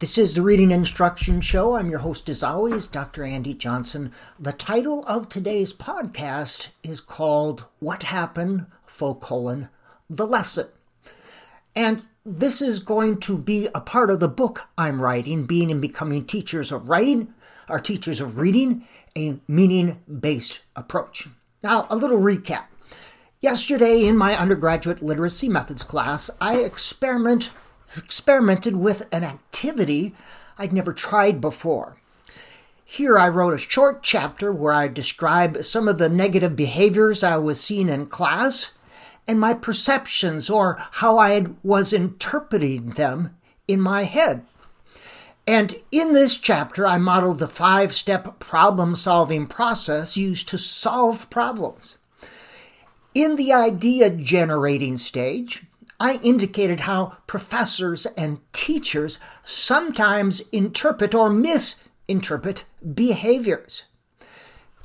This is the Reading Instruction Show. I'm your host, as always, Dr. Andy Johnson. The title of today's podcast is called What Happened, full colon, the lesson. And this is going to be a part of the book I'm writing, Being and Becoming Teachers of Writing, or Teachers of Reading, a meaning based approach. Now, a little recap. Yesterday in my undergraduate literacy methods class, I experiment, experimented with an activity I'd never tried before. Here I wrote a short chapter where I describe some of the negative behaviors I was seeing in class and my perceptions or how I was interpreting them in my head. And in this chapter, I modeled the five step problem solving process used to solve problems. In the idea generating stage, I indicated how professors and teachers sometimes interpret or misinterpret behaviors.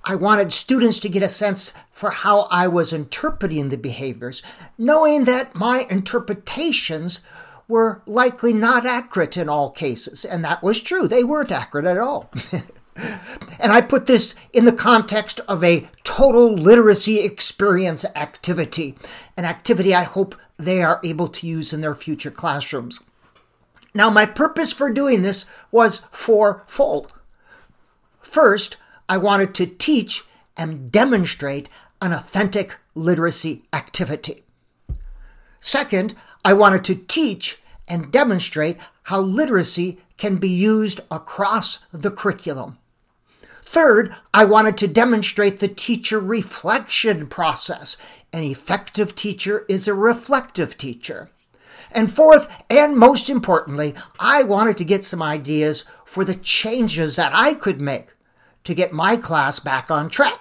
I wanted students to get a sense for how I was interpreting the behaviors, knowing that my interpretations were likely not accurate in all cases. And that was true. They weren't accurate at all. and I put this in the context of a total literacy experience activity, an activity I hope they are able to use in their future classrooms. Now, my purpose for doing this was fourfold. First, I wanted to teach and demonstrate an authentic literacy activity. Second, I wanted to teach and demonstrate how literacy can be used across the curriculum. Third, I wanted to demonstrate the teacher reflection process. An effective teacher is a reflective teacher. And fourth, and most importantly, I wanted to get some ideas for the changes that I could make to get my class back on track.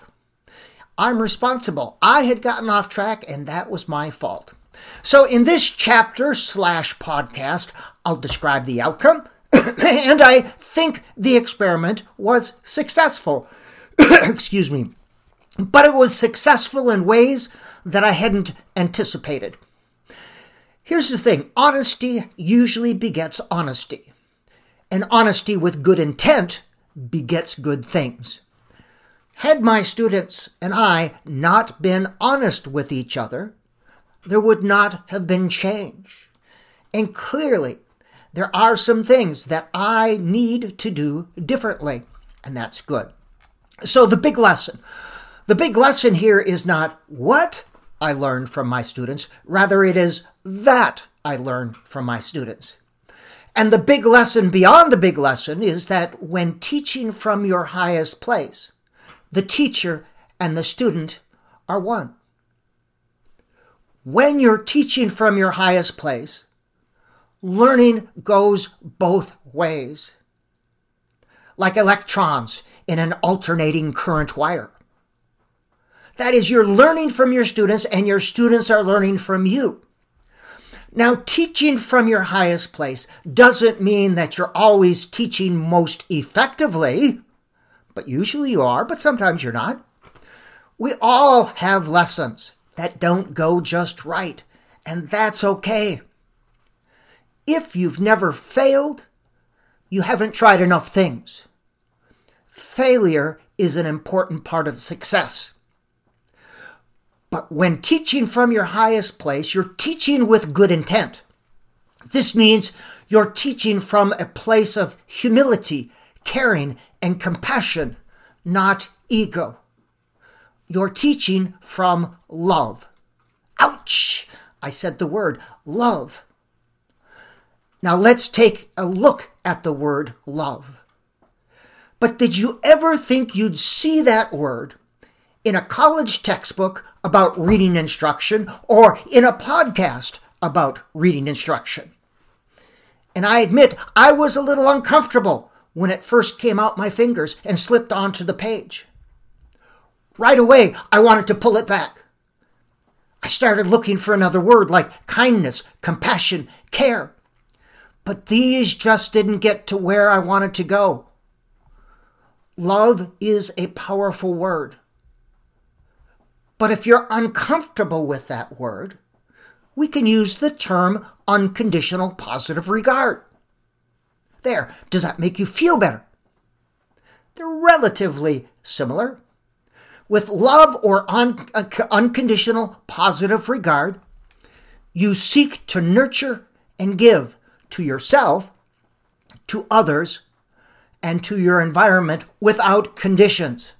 I'm responsible. I had gotten off track, and that was my fault. So, in this chapter slash podcast, I'll describe the outcome, and I think the experiment was successful. Excuse me. But it was successful in ways that I hadn't anticipated. Here's the thing honesty usually begets honesty, and honesty with good intent begets good things. Had my students and I not been honest with each other, there would not have been change. And clearly, there are some things that I need to do differently, and that's good. So, the big lesson the big lesson here is not what I learned from my students, rather, it is that I learned from my students. And the big lesson beyond the big lesson is that when teaching from your highest place, the teacher and the student are one. When you're teaching from your highest place, learning goes both ways, like electrons in an alternating current wire. That is, you're learning from your students, and your students are learning from you. Now, teaching from your highest place doesn't mean that you're always teaching most effectively, but usually you are, but sometimes you're not. We all have lessons that don't go just right, and that's okay. If you've never failed, you haven't tried enough things. Failure is an important part of success. But when teaching from your highest place, you're teaching with good intent. This means you're teaching from a place of humility, caring, and compassion, not ego. You're teaching from love. Ouch! I said the word love. Now let's take a look at the word love. But did you ever think you'd see that word in a college textbook about reading instruction or in a podcast about reading instruction. And I admit I was a little uncomfortable when it first came out my fingers and slipped onto the page. Right away, I wanted to pull it back. I started looking for another word like kindness, compassion, care. But these just didn't get to where I wanted to go. Love is a powerful word. But if you're uncomfortable with that word, we can use the term unconditional positive regard. There, does that make you feel better? They're relatively similar. With love or un- unconditional positive regard, you seek to nurture and give to yourself, to others, and to your environment without conditions.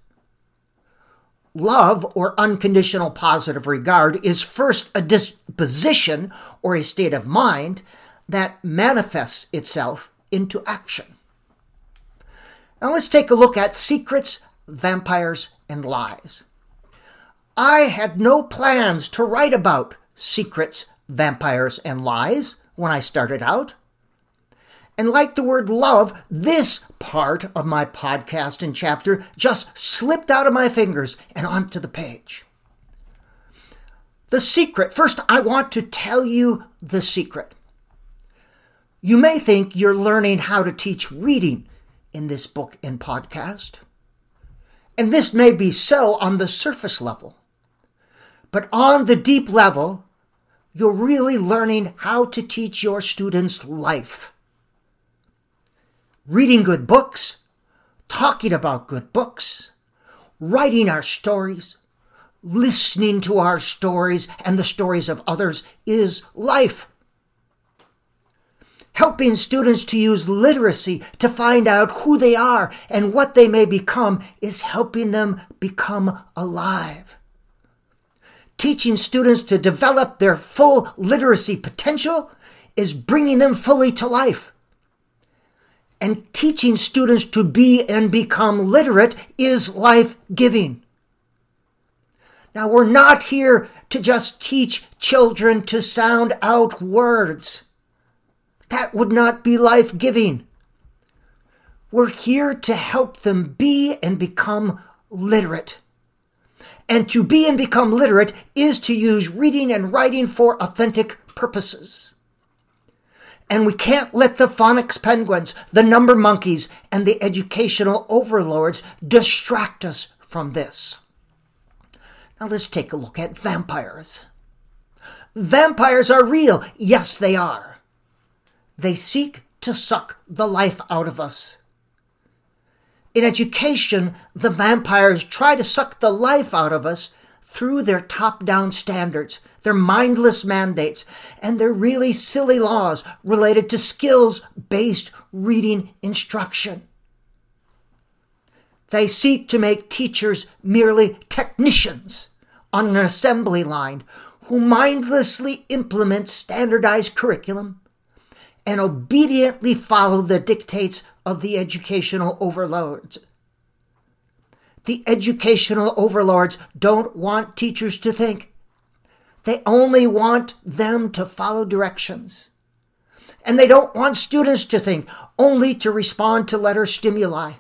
Love or unconditional positive regard is first a disposition or a state of mind that manifests itself into action. Now let's take a look at secrets, vampires, and lies. I had no plans to write about secrets, vampires, and lies when I started out. And like the word love, this part of my podcast and chapter just slipped out of my fingers and onto the page. The secret. First, I want to tell you the secret. You may think you're learning how to teach reading in this book and podcast. And this may be so on the surface level. But on the deep level, you're really learning how to teach your students life. Reading good books, talking about good books, writing our stories, listening to our stories and the stories of others is life. Helping students to use literacy to find out who they are and what they may become is helping them become alive teaching students to develop their full literacy potential is bringing them fully to life. And teaching students to be and become literate is life giving. Now, we're not here to just teach children to sound out words. That would not be life giving. We're here to help them be and become literate. And to be and become literate is to use reading and writing for authentic purposes. And we can't let the phonics penguins, the number monkeys, and the educational overlords distract us from this. Now let's take a look at vampires. Vampires are real. Yes, they are. They seek to suck the life out of us. In education, the vampires try to suck the life out of us through their top down standards, their mindless mandates, and their really silly laws related to skills based reading instruction. They seek to make teachers merely technicians on an assembly line who mindlessly implement standardized curriculum and obediently follow the dictates of the educational overlords. The educational overlords don't want teachers to think. They only want them to follow directions. And they don't want students to think, only to respond to letter stimuli.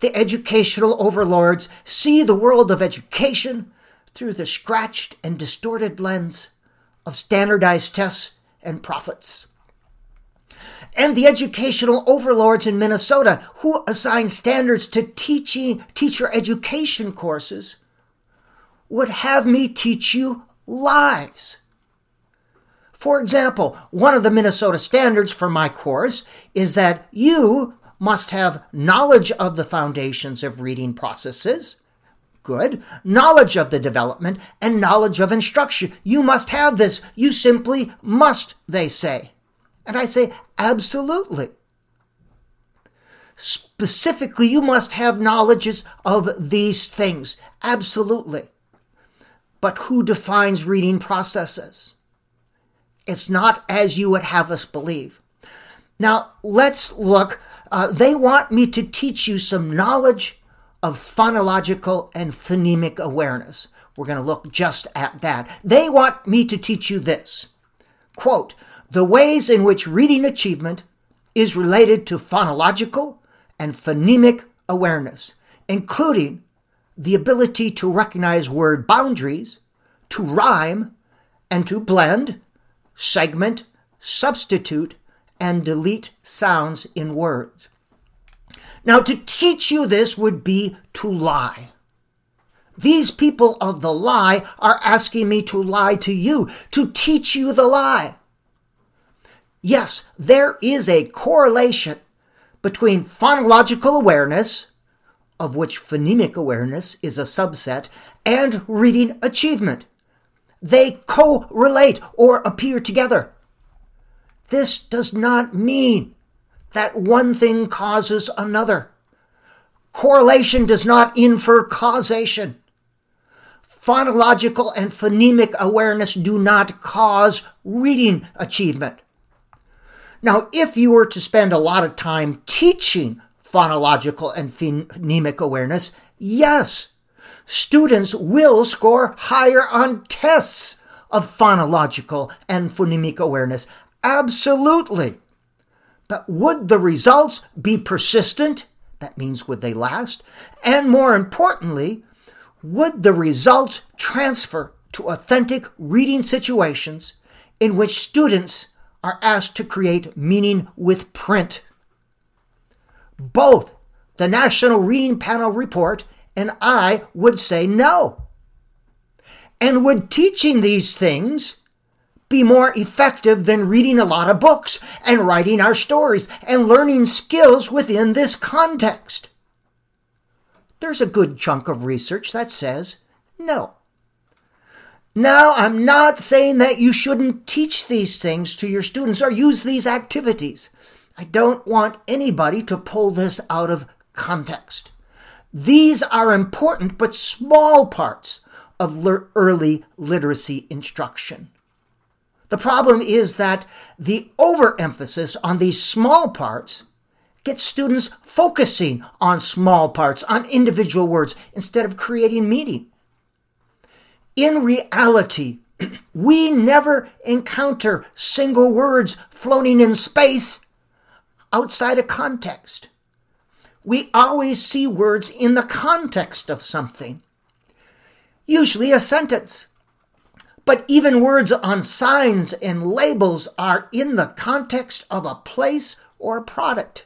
The educational overlords see the world of education through the scratched and distorted lens of standardized tests and profits and the educational overlords in Minnesota who assign standards to teaching teacher education courses would have me teach you lies. For example, one of the Minnesota standards for my course is that you must have knowledge of the foundations of reading processes, good, knowledge of the development, and knowledge of instruction. You must have this. You simply must, they say. And I say, absolutely. Specifically, you must have knowledges of these things. Absolutely. But who defines reading processes? It's not as you would have us believe. Now, let's look. Uh, they want me to teach you some knowledge of phonological and phonemic awareness. We're going to look just at that. They want me to teach you this. Quote, the ways in which reading achievement is related to phonological and phonemic awareness, including the ability to recognize word boundaries, to rhyme, and to blend, segment, substitute, and delete sounds in words. Now, to teach you this would be to lie. These people of the lie are asking me to lie to you, to teach you the lie. Yes, there is a correlation between phonological awareness, of which phonemic awareness is a subset, and reading achievement. They correlate or appear together. This does not mean that one thing causes another. Correlation does not infer causation. Phonological and phonemic awareness do not cause reading achievement. Now, if you were to spend a lot of time teaching phonological and phonemic awareness, yes, students will score higher on tests of phonological and phonemic awareness. Absolutely. But would the results be persistent? That means, would they last? And more importantly, would the results transfer to authentic reading situations in which students are asked to create meaning with print? Both the National Reading Panel report and I would say no. And would teaching these things be more effective than reading a lot of books and writing our stories and learning skills within this context? There's a good chunk of research that says no. Now, I'm not saying that you shouldn't teach these things to your students or use these activities. I don't want anybody to pull this out of context. These are important but small parts of le- early literacy instruction. The problem is that the overemphasis on these small parts gets students focusing on small parts, on individual words, instead of creating meaning. In reality, we never encounter single words floating in space outside a context. We always see words in the context of something, usually a sentence. But even words on signs and labels are in the context of a place or a product.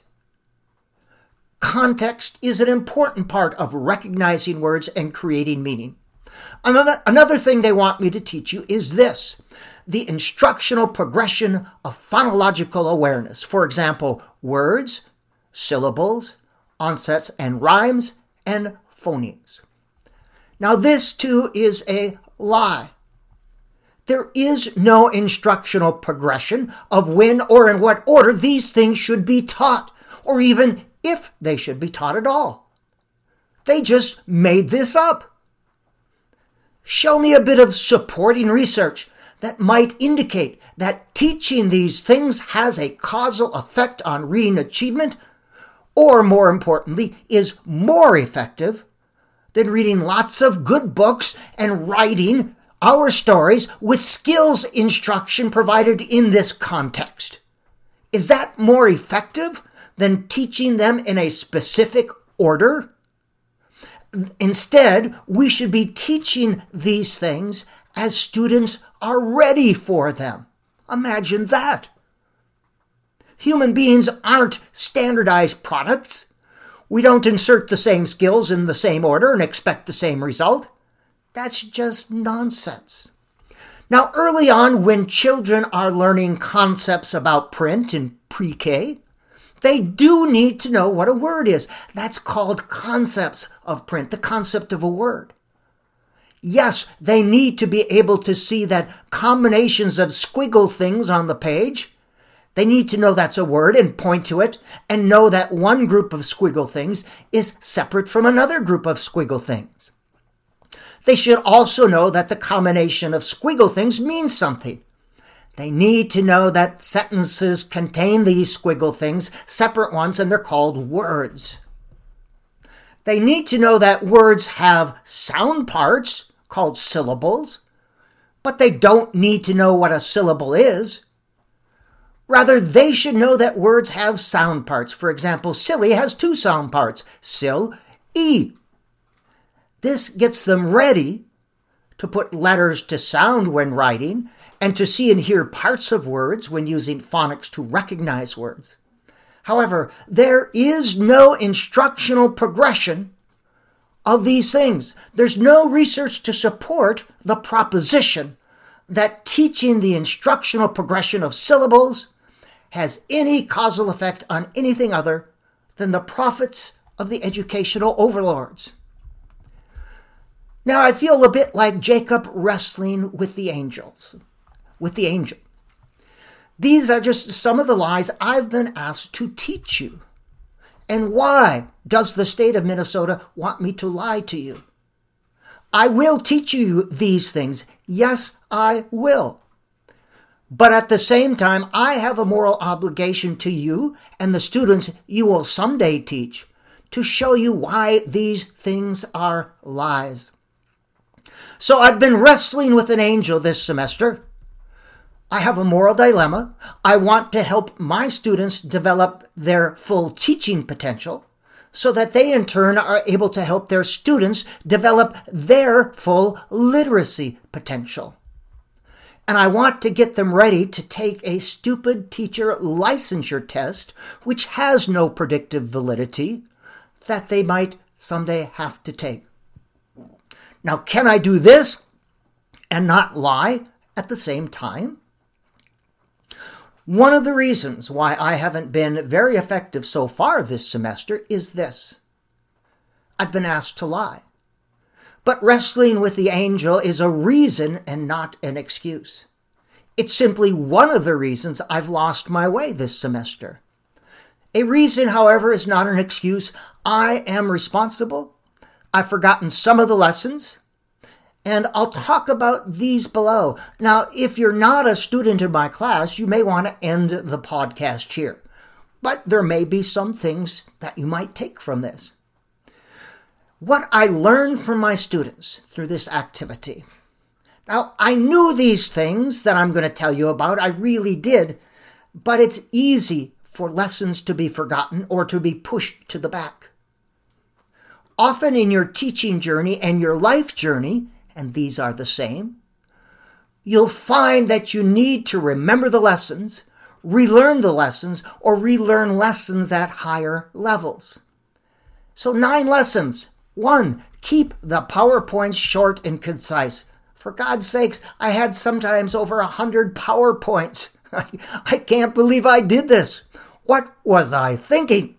Context is an important part of recognizing words and creating meaning. Another, another thing they want me to teach you is this the instructional progression of phonological awareness. For example, words, syllables, onsets and rimes, and phonemes. Now, this too is a lie. There is no instructional progression of when or in what order these things should be taught, or even if they should be taught at all. They just made this up. Show me a bit of supporting research that might indicate that teaching these things has a causal effect on reading achievement, or more importantly, is more effective than reading lots of good books and writing our stories with skills instruction provided in this context. Is that more effective than teaching them in a specific order? Instead, we should be teaching these things as students are ready for them. Imagine that. Human beings aren't standardized products. We don't insert the same skills in the same order and expect the same result. That's just nonsense. Now, early on, when children are learning concepts about print in pre K, they do need to know what a word is. That's called concepts of print, the concept of a word. Yes, they need to be able to see that combinations of squiggle things on the page. They need to know that's a word and point to it and know that one group of squiggle things is separate from another group of squiggle things. They should also know that the combination of squiggle things means something. They need to know that sentences contain these squiggle things, separate ones, and they're called words. They need to know that words have sound parts, called syllables, but they don't need to know what a syllable is. Rather, they should know that words have sound parts. For example, silly has two sound parts, sil, e. This gets them ready to put letters to sound when writing and to see and hear parts of words when using phonics to recognize words. However, there is no instructional progression of these things. There's no research to support the proposition that teaching the instructional progression of syllables has any causal effect on anything other than the profits of the educational overlords. Now I feel a bit like Jacob wrestling with the angels, with the angel. These are just some of the lies I've been asked to teach you. And why does the state of Minnesota want me to lie to you? I will teach you these things. Yes, I will. But at the same time, I have a moral obligation to you and the students you will someday teach to show you why these things are lies. So I've been wrestling with an angel this semester. I have a moral dilemma. I want to help my students develop their full teaching potential so that they in turn are able to help their students develop their full literacy potential. And I want to get them ready to take a stupid teacher licensure test, which has no predictive validity, that they might someday have to take. Now, can I do this and not lie at the same time? One of the reasons why I haven't been very effective so far this semester is this I've been asked to lie. But wrestling with the angel is a reason and not an excuse. It's simply one of the reasons I've lost my way this semester. A reason, however, is not an excuse. I am responsible. I've forgotten some of the lessons and I'll talk about these below. Now, if you're not a student in my class, you may want to end the podcast here. But there may be some things that you might take from this. What I learned from my students through this activity. Now, I knew these things that I'm going to tell you about, I really did, but it's easy for lessons to be forgotten or to be pushed to the back. Often in your teaching journey and your life journey, and these are the same, you'll find that you need to remember the lessons, relearn the lessons, or relearn lessons at higher levels. So, nine lessons. One, keep the PowerPoints short and concise. For God's sakes, I had sometimes over a hundred PowerPoints. I, can't believe I did this. What was I thinking?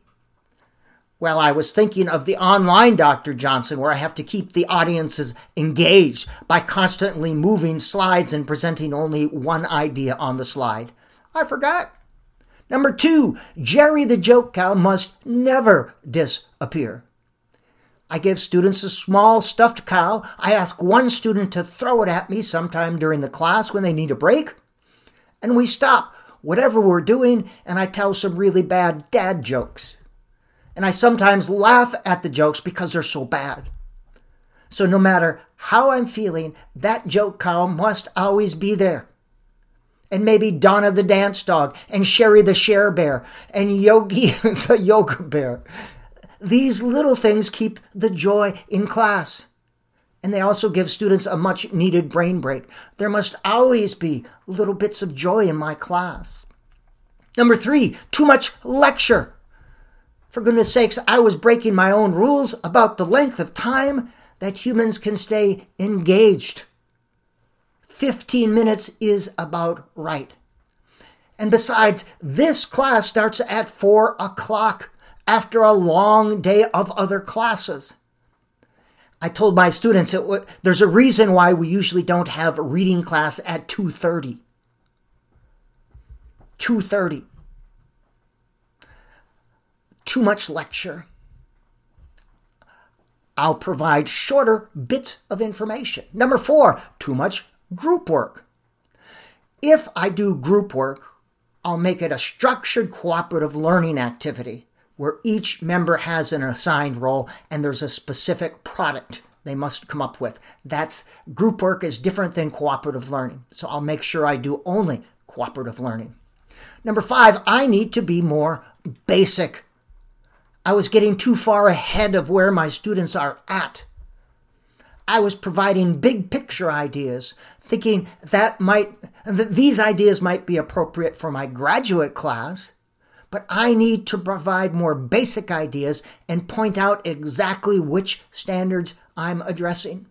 Well, I was thinking of the online Dr. Johnson, where I have to keep the audiences engaged by constantly moving slides and presenting only one idea on the slide. I forgot. Number two, Jerry the joke cow must never disappear. I give students a small stuffed cow. I ask one student to throw it at me sometime during the class when they need a break. And we stop whatever we're doing and I tell some really bad dad jokes and I sometimes laugh at the jokes because they're so bad. So no matter how I'm feeling, that joke cow must always be there. And maybe Donna the dance dog, and Sherry the share bear, and Yogi the yoga bear. These little things keep the joy in class. And they also give students a much needed brain break. There must always be little bits of joy in my class. Number three, too much lecture. For goodness sakes, I was breaking my own rules about the length of time that humans can stay engaged. 15 minutes is about right. And besides, this class starts at 4 o'clock after a long day of other classes. I told my students it, there's a reason why we usually don't have a reading class at 2:30. 2:30 too much lecture. I'll provide shorter bits of information. Number four, too much group work. If I do group work, I'll make it a structured cooperative learning activity where each member has an assigned role and there's a specific product they must come up with. That's group work is different than cooperative learning. So I'll make sure I do only cooperative learning. Number five, I need to be more basic I was getting too far ahead of where my students are at. I was providing big picture ideas, thinking that might that these ideas might be appropriate for my graduate class, but I need to provide more basic ideas and point out exactly which standards I'm addressing.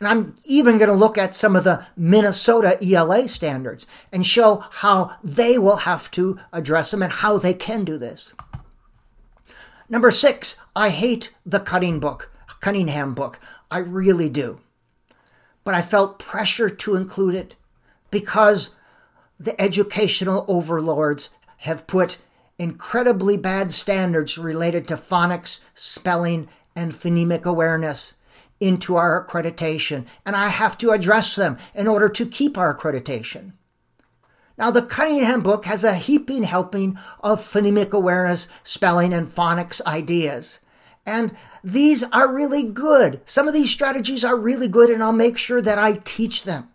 And I'm even going to look at some of the Minnesota ELA standards and show how they will have to address them and how they can do this. Number six, I hate the Cutting book, Cunningham book. I really do. But I felt pressure to include it because the educational overlords have put incredibly bad standards related to phonics, spelling, and phonemic awareness into our accreditation, and I have to address them in order to keep our accreditation. Now, the Cunningham book has a heaping helping of phonemic awareness, spelling, and phonics ideas. And these are really good. Some of these strategies are really good, and I'll make sure that I teach them.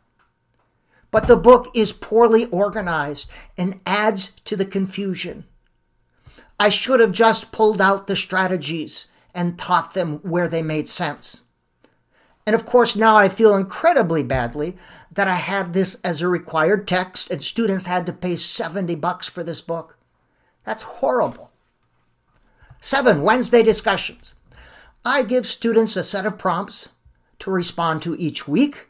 But the book is poorly organized and adds to the confusion. I should have just pulled out the strategies and taught them where they made sense. And of course, now I feel incredibly badly that I had this as a required text and students had to pay 70 bucks for this book. That's horrible. Seven, Wednesday discussions. I give students a set of prompts to respond to each week.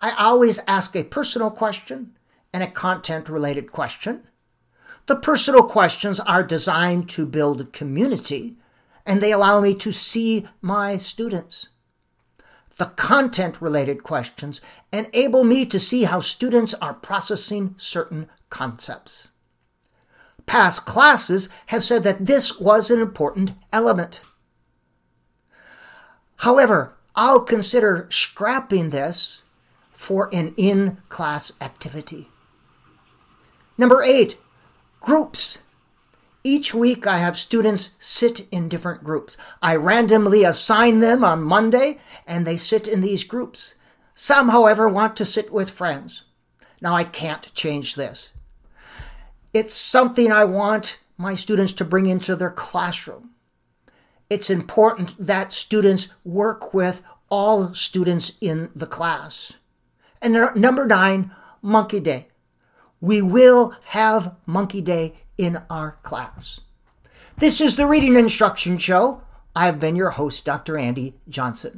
I always ask a personal question and a content related question. The personal questions are designed to build community and they allow me to see my students the content related questions enable me to see how students are processing certain concepts. Past classes have said that this was an important element. However, I'll consider scrapping this for an in class activity. Number eight, groups. Each week, I have students sit in different groups. I randomly assign them on Monday, and they sit in these groups. Some, however, want to sit with friends. Now, I can't change this. It's something I want my students to bring into their classroom. It's important that students work with all students in the class. And number nine, Monkey Day. We will have Monkey Day in our class. This is the Reading Instruction Show. I've been your host, Dr. Andy Johnson.